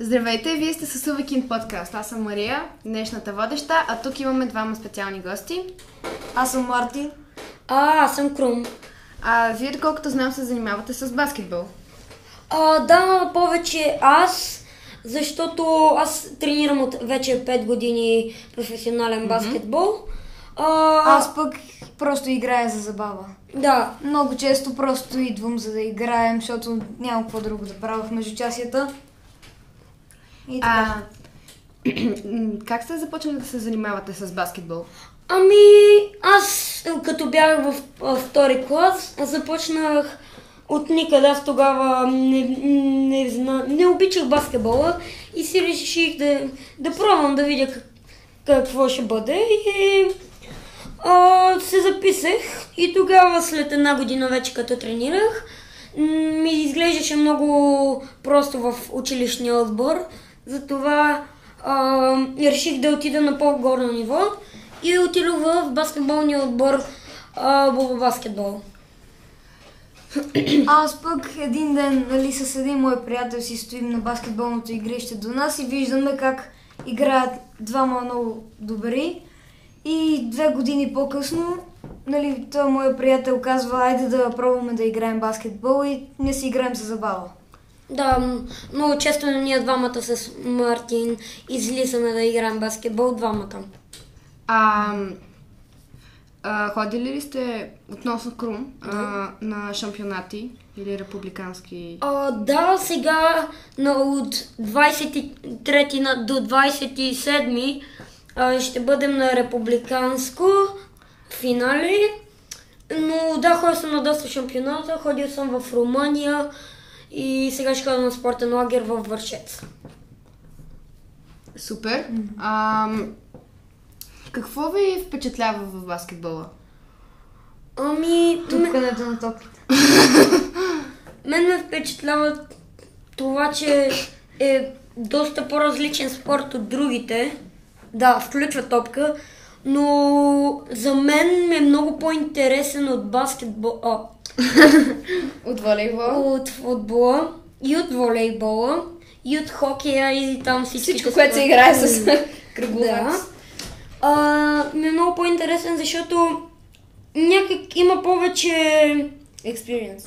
Здравейте, вие сте с Увекин подкаст. Аз съм Мария, днешната водеща, а тук имаме двама специални гости. Аз съм Марти. А, аз съм Крум. А вие, доколкото знам, се занимавате с баскетбол. А, да, повече аз, защото аз тренирам от вече 5 години професионален баскетбол. А, Аз пък просто играя за забава. Да, Много често просто идвам за да играем, защото няма какво друго да правя в междучасията. И А, така. как сте започнали да се занимавате с баскетбол? Ами, аз като бях в а, втори клас, започнах от никъде. Аз тогава не, не, зна, не обичах баскетбола и си реших да, да пробвам да видя как, какво ще бъде. И а, се записах и тогава след една година вече като тренирах, ми изглеждаше много просто в училищния отбор. Затова а, реших да отида на по-горно ниво и отидох в баскетболния отбор Боба баскетбол. Аз пък един ден, нали, с един мой приятел си стоим на баскетболното игрище до нас и виждаме как играят двама много добри. И две години по-късно, нали, той мой приятел казва, айде да пробваме да играем баскетбол и ние си играем за забава. Да, много често ние двамата с Мартин излизаме да играем баскетбол, двамата. А, а, ходили ли сте относно Крум а, на шампионати или републикански? А, да, сега на, от 23 на, до 27 а, ще бъдем на републиканско финали. Но да, ходил съм на доста шампионата, ходил съм в Румъния и сега ще ходя на спортен лагер в Вършец. Супер. А, какво ви впечатлява в баскетбола? Ами, ме, Тупкането на топките. мен ме впечатлява това, че е доста по-различен спорт от другите. Да, включва топка, но за мен е много по-интересен от баскетбол, а, От волейбол? от футбола и от волейбола и от хокея и там всички. Всичко, което се играе с Да. кръговец. А, ми е много по-интересен, защото някак има повече Experience.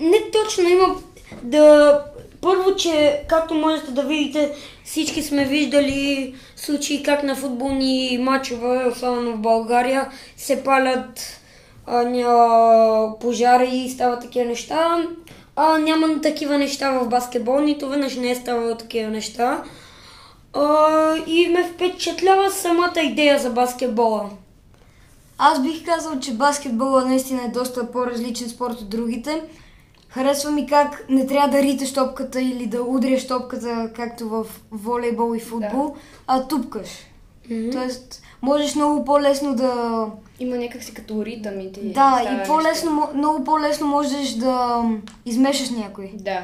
Не точно има да... Първо, че както можете да видите, всички сме виждали случаи как на футболни матчове, особено в България, се палят а, ня, пожари и стават такива неща. А, няма такива неща в баскетбол, нито веднъж не е ставало такива неща. А, и ме впечатлява самата идея за баскетбола. Аз бих казал, че баскетбола наистина е доста по-различен спорт от другите. Харесва ми как не трябва да риташ топката или да удряш топката, както в волейбол и футбол, а тупкаш. Тоест, можеш много по-лесно да... Има някакси като ритъм и ти Да, и по-лесно, мо- много по-лесно можеш да измешаш някой. нещо. Да.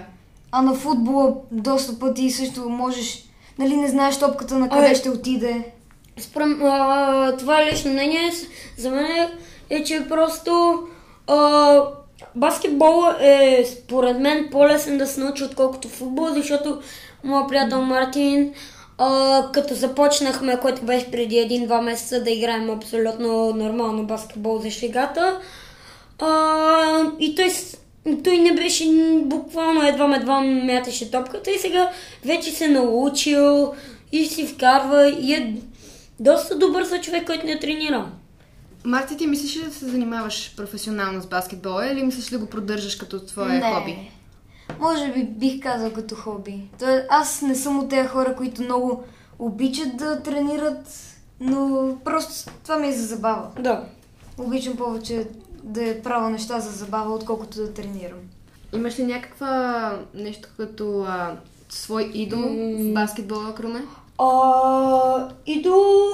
А на футбола доста пъти също можеш... Нали не знаеш топката на къде Абе, ще отиде. Според а, това е лично мнение за мен е, е че просто а, баскетбол е според мен по-лесен да се научи отколкото футбол, защото моят приятел Мартин а, като започнахме, което беше преди един-два месеца да играем абсолютно нормално баскетбол за шегата, а, и той, той не беше буквално едва-едва мяташе топката и сега вече се научил и си вкарва и е доста добър за човек, който не тренира. Марти, ти мислиш ли да се занимаваш професионално с баскетбола или мислиш ли да го продържаш като твое хоби? Може би бих казал като хоби. То, аз не съм от тези хора, които много обичат да тренират, но просто това ми е за забава. Да. Обичам повече да правя неща за забава, отколкото да тренирам. Имаш ли някаква нещо като а, свой идол в баскетбола, Круме? А, идол...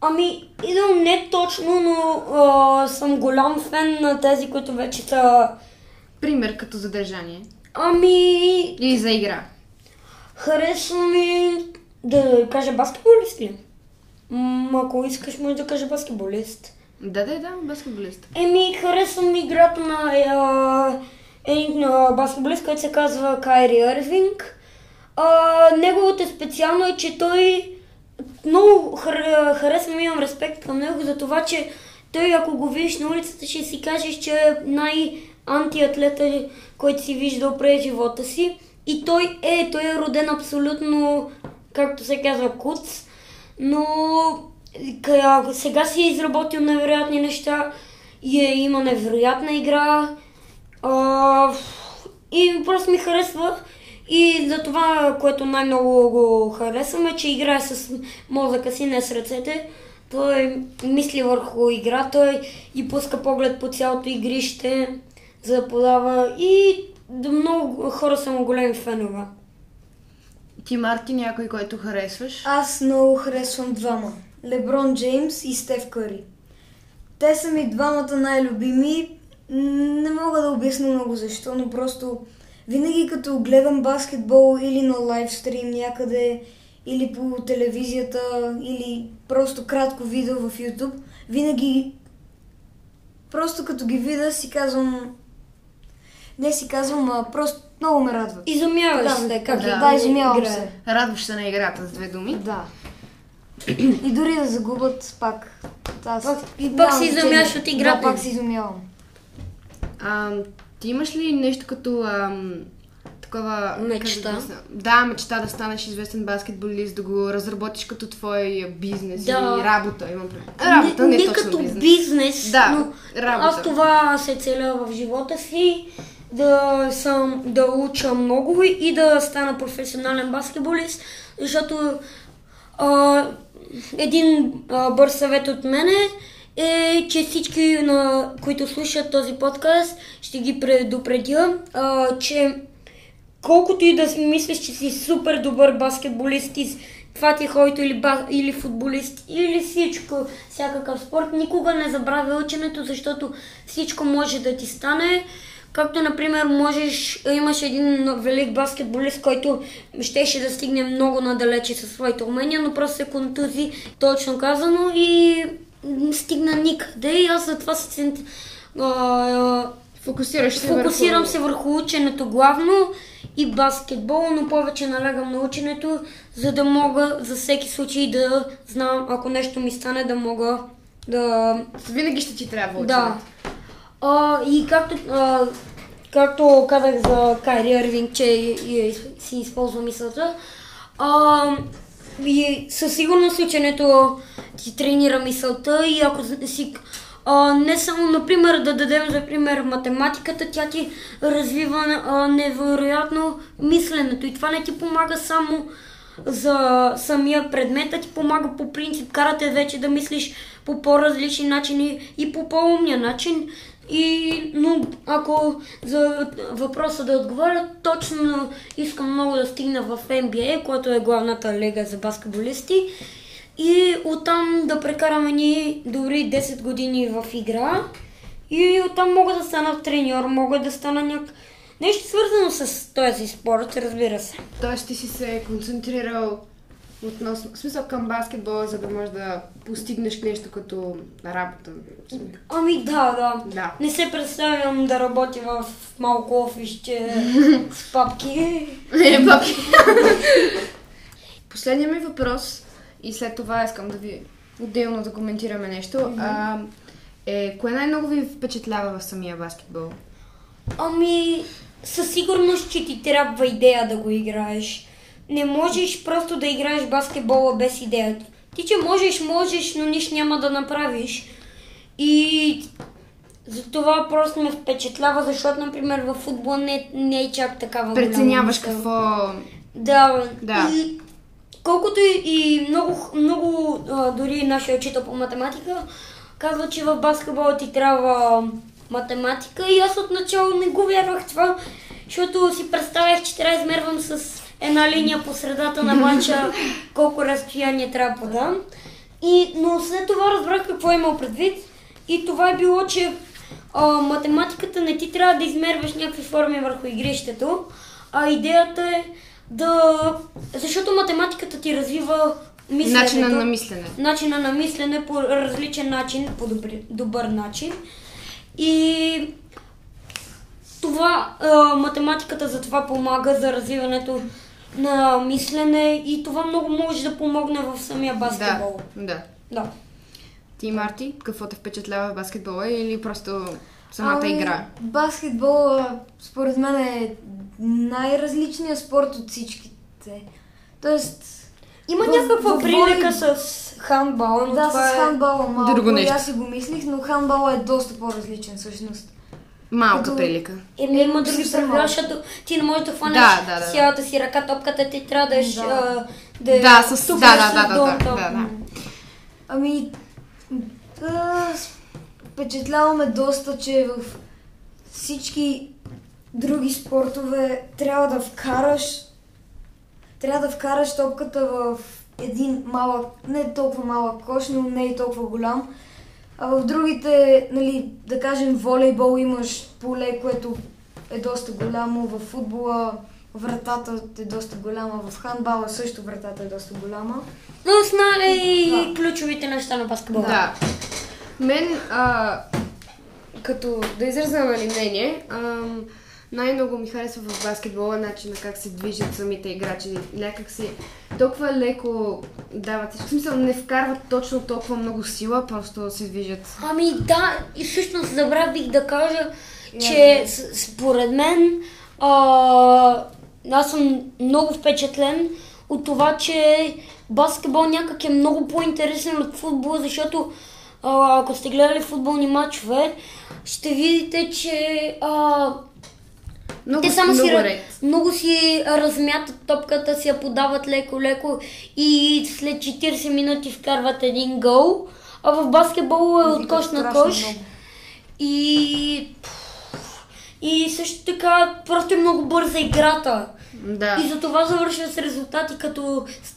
Ами, идол не точно, но а, съм голям фен на тези, които вече са... Пример като задържание. Ами, Или за игра. харесва ми да кажа баскетболист ли? М, ако искаш, може да кажа баскетболист. Да, да, да, баскетболист. Еми, харесвам играта на е, един а, баскетболист, който се казва Кайри Ирвинг. А, неговото специално е, че той много хар- харесвам, имам респект към него за това, че той ако го видиш на улицата, ще си кажеш, че е най-антиатлета, който си виждал през живота си. И той е, той е роден абсолютно, както се казва, куц, но сега си е изработил невероятни неща и е, има невероятна игра. А, и просто ми харесва. И за това, което най-много го харесвам е, че играе с мозъка си, не с ръцете. Той мисли върху игра, той и пуска поглед по цялото игрище, за да подава и много хора са му големи фенове. Ти, Марти, някой, който харесваш? Аз много харесвам двама. Леброн Джеймс и Стеф Къри. Те са ми двамата най-любими. Не мога да обясня много защо, но просто винаги като гледам баскетбол или на лайвстрим някъде, или по телевизията, или просто кратко видео в YouTube, винаги просто като ги видя си казвам не си казвам, а просто много ме радва. Изумяваш да, се, как да, да, изумявам се. Радваш се на играта с две думи. Да. и дори да загубят пак. Аз... Пак, и пак си изумяваш от играта. Да, пак си изумявам. А, ти имаш ли нещо като ам, такова... Мечта? Да, да, мечта да станеш известен баскетболист, да го разработиш като твой бизнес да. или работа, имам. Работа, не, не, не като бизнес, бизнес да, но работа. аз това се целя в живота си да, съм, да уча много и да стана професионален баскетболист, защото а, един а, бърз съвет от мене е, че всички, на, които слушат този подкаст, ще ги предупредя, а, че колкото и да мислиш, че си супер добър баскетболист и това ти е хобито или, ба, или футболист, или всичко, всякакъв спорт, никога не забравя ученето, защото всичко може да ти стане. Както, например, можеш, имаш един велик баскетболист, който щеше да стигне много надалече със своите умения, но просто се контузи, точно казано, и стигна никъде. И аз затова се Фокусираш се Фокусирам върху... се върху ученето главно и баскетбол, но повече налягам на ученето, за да мога за всеки случай да знам, ако нещо ми стане, да мога да... Винаги ще ти трябва ученето. Да. А, и както, а, както казах за Кайри Арвинг, че и, и, си използва мисълта, а, и със сигурност ученето ти тренира мисълта и ако си а, не само, например, да дадем за пример математиката, тя ти развива а, невероятно мисленето и това не ти помага само за самия предмет, а ти помага по принцип, карате вече да мислиш по по-различни начини и по по-умния начин. И, но ако за въпроса да отговоря, точно искам много да стигна в NBA, което е главната лига за баскетболисти. И оттам да прекараме ни дори 10 години в игра. И оттам мога да стана треньор, мога да стана няк... Нещо свързано с този спорт, разбира се. Тоест ти си се концентрирал относно, в смисъл към баскетбола, за да можеш да постигнеш нещо като работа. Ами да, да. да. Не се представям да работя в малко офище с папки. Не, папки. Последният ми въпрос и след това искам да ви отделно да коментираме нещо. Mm-hmm. А, е, кое най-много ви впечатлява в самия баскетбол? Ами, със сигурност, че ти трябва идея да го играеш не можеш просто да играеш баскетбола без идеята. Ти, че можеш, можеш, но нищо няма да направиш. И за това просто ме впечатлява, защото, например, в футбол не, не е чак такава Преценяваш какво... Да, да. И колкото и, и много, много а, дори нашия учител по математика казва, че в баскетбола ти трябва математика и аз отначало не го вярвах това, защото си представях, че трябва да измервам с една линия по средата на матча, колко разстояние трябва да дам. И, но след това разбрах какво е имал предвид и това е било, че а, математиката не ти трябва да измерваш някакви форми върху игрището, а идеята е да... Защото математиката ти развива мисленето. Начина на мислене. Начина на мислене по различен начин, по добри, добър начин. И това, а, математиката за това помага за развиването на мислене и това много може да помогне в самия баскетбол. Да, да. Да. Ти, Марти, какво те впечатлява в баскетбола или просто самата Ами, игра? Баскетбол, според мен, е най-различният спорт от всичките. Тоест, Има В- някаква в прилика с хандбал, но да, това с е... хандбала малко, Друго нещо. аз си го мислих, но хандбала е доста по-различен всъщност. Малка прилика. Еми, има други съвсем правила, защото ти не можеш да хванеш Да, да, да. цялата си ръка топката, ти трябва да е... Да. а, да, е Да, с- да, да, да, да, да, да. Ами, да, впечатляваме доста, че в всички други спортове трябва да вкараш трябва да вкараш топката в един малък, не толкова малък кош, но не и толкова голям. А в другите, нали, да кажем, волейбол имаш поле, което е доста голямо, в футбола вратата е доста голяма, в хандбала също вратата е доста голяма. Но знае и Да. ключовите неща на баскетбола. Да. Мен, а, като да изразя нали, мнение, ам, най-много ми харесва в баскетбола начина как се движат самите играчи. Някак си толкова леко дават. В смисъл не вкарват точно толкова много сила, просто се движат. Ами да, и всъщност забравих да кажа, че с- според мен а, аз съм много впечатлен от това, че баскетбол някак е много по-интересен от футбол, защото а, ако сте гледали футболни матчове, ще видите, че а, Много, те само си, много ред. много си размятат топката, си я подават леко-леко и след 40 минути вкарват един гол. А в баскетбол е от кош на кош. много. И... И също така просто е много бърза играта. Да. И за това завършва с резултати като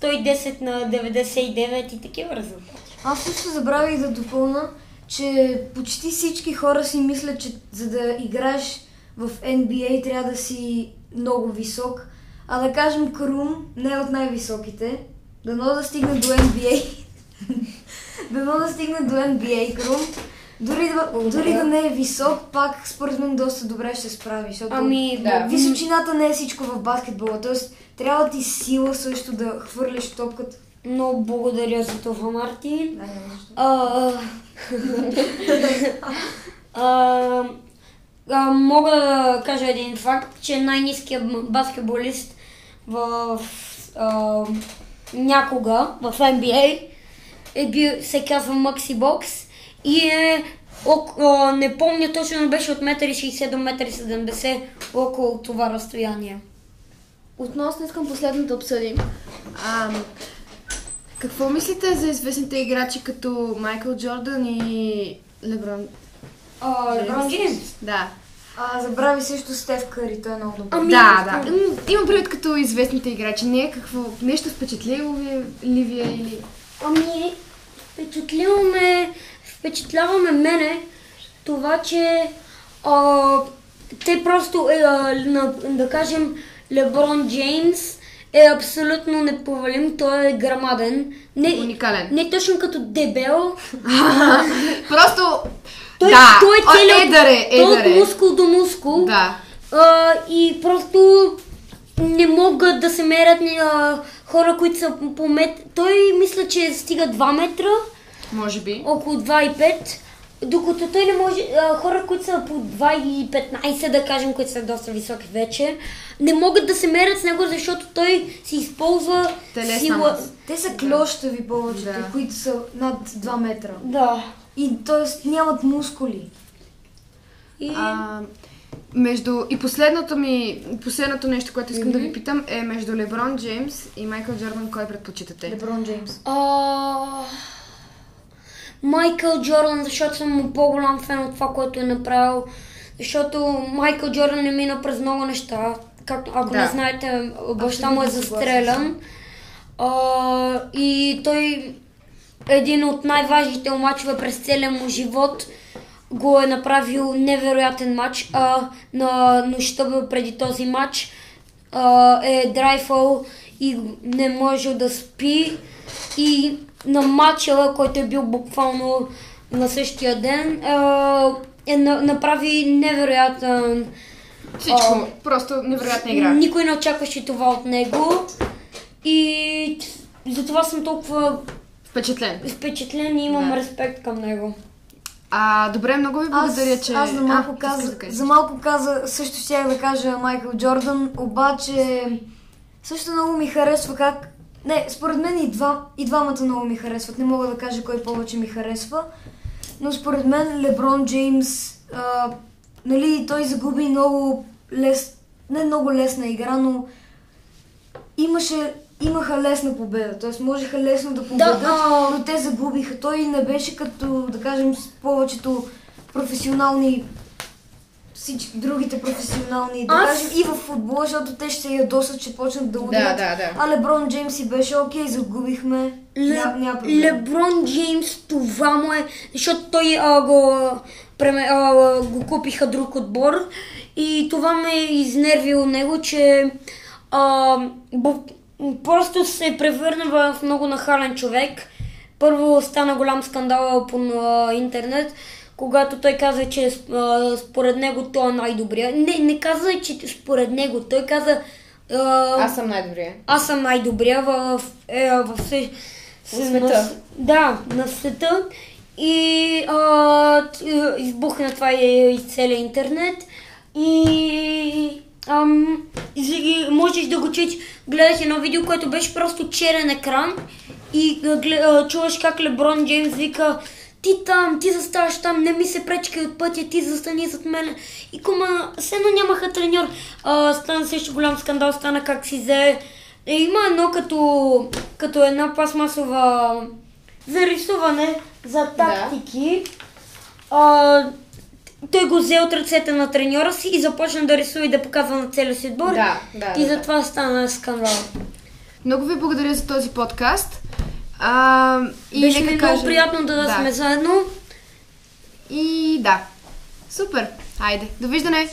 110 на 99 и такива резултати. Аз също забравих да допълна, че почти всички хора си мислят, че за да играеш в NBA трябва да си много висок. А да кажем Крум не е от най-високите. Дано да стигне до NBA. Дано да стигне до NBA Крум. Дори да, дори да не е висок, пак според мен доста добре ще се справи. Защото Ами, Да. височината не е всичко в баскетбола. Тоест, трябва ти сила също да хвърляш топката. много благодаря за това, Мартин. Да. А, а, а, мога да кажа един факт, че най-низкият баскетболист в а, някога в NBA е бил, се казва Макси Бокс и е около, не помня точно, но беше от 1,60 до 1,70 около това разстояние. Относно искам последно да обсъдим. Ам, какво мислите за известните играчи като Майкъл Джордан и Леброн? А, Леброн Джеймс. Да. А, забрави също Стеф Къри, той е много добър. Ами, да, да. М, Имам предвид като известните играчи. Не е какво, нещо впечатлило ви, ли ви е или... Ами, впечатлило ме, впечатляваме мене това, че а, те просто, е, а, на, да кажем, Леброн Джеймс е абсолютно неповалим, той е грамаден. Не, Уникален. не точно като дебел, Просто... той, да, той е целият, едър е, той от мускул до мускул. Да. А, и просто не могат да се мерят а, хора, които са по мет... Той мисля, че стига 2 метра. Може би. около 2,5, докато той не може, а, хора, които са по 2,15, да кажем, които са доста високи вече, не могат да се мерят с него, защото той си използва Телесна сила. маса. Те са клещави повечето, Да. които са над 2 метра. Да. И т.е. нямат мускули. И... А, между... И последното ми... Последното нещо, което искам да ви питам е между Леброн Джеймс и Майкъл Джордан, кой предпочитате? Леброн Джеймс. А... Майкъл Джордан, защото съм по-голям фен от това, което е направил. Защото Майкъл Джордан е мина през много неща. Както, ако Да. не знаете, баща му е застрелян. А, и той един от най-важните мачове през целия му живот го е направил невероятен матч. А, на нощта преди този матч а, е драйфал и не може да спи. И на матча, който е бил буквално на същия ден, а, е, на, направи невероятен Всичко. Просто невероятна игра. Никой не очакваше това от него. И затова съм толкова Впечатлен. впечатлен и имам Да. респект към него. А, добре, много ви благодаря, аз, че... аз за малко, а, каза, да за малко каза, също щях да кажа Майкъл Джордан, обаче също много ми харесва как... Не, според мен и, два, и двамата много ми харесват. Не мога да кажа кой повече ми харесва. Но според мен Леброн Джеймс, а, нали, той загуби много лес... Не много лесна игра, но имаше, имаха лесна победа. Тоест можеха лесно да победат, а- но те загубиха. Той не беше като, да кажем, с повечето професионални всички другите професионални, да Аз- кажем, и в футбола, защото те ще се ядосат, ще почнат да Да, ударят. да, да. А Леброн Джеймс си беше окей, загубихме. Ня, няма проблем. Леброн Джеймс, това му е, защото той а, го, преме, а, го купиха друг отбор и това ме изнервило него, че а, бу- просто се превърна в много нахален човек. Първо стана голям скандал по интернет, когато той каза, че според него той е най-добрия. Не, не каза, че според него, той каза... Аз съм най-добрия. аз съм най-добрия в, е, в, се, В света. Да, на света. И а, избухна това и, и целият интернет. И ам, и можеш да го чуеш. Гледах едно видео, което беше просто черен екран. И чуваш как Леброн Джеймс вика ти там, ти заставаш там, не ми се пречкай от пътя, ти застани зад мен. И кома, все едно нямаха треньор. А, стана също голям скандал, стана как си взе. Е, има едно като, като една пластмасова за рисуване, за тактики. А, той го взе от ръцете на треньора си и започна да рисува и да показва на целия си отбор. Да, да, И да, затова стана скандал. Много ви благодаря за този подкаст. А, и Беше ми много кажа- приятно да, да сме заедно. И да. Супер. Хайде. Довиждане.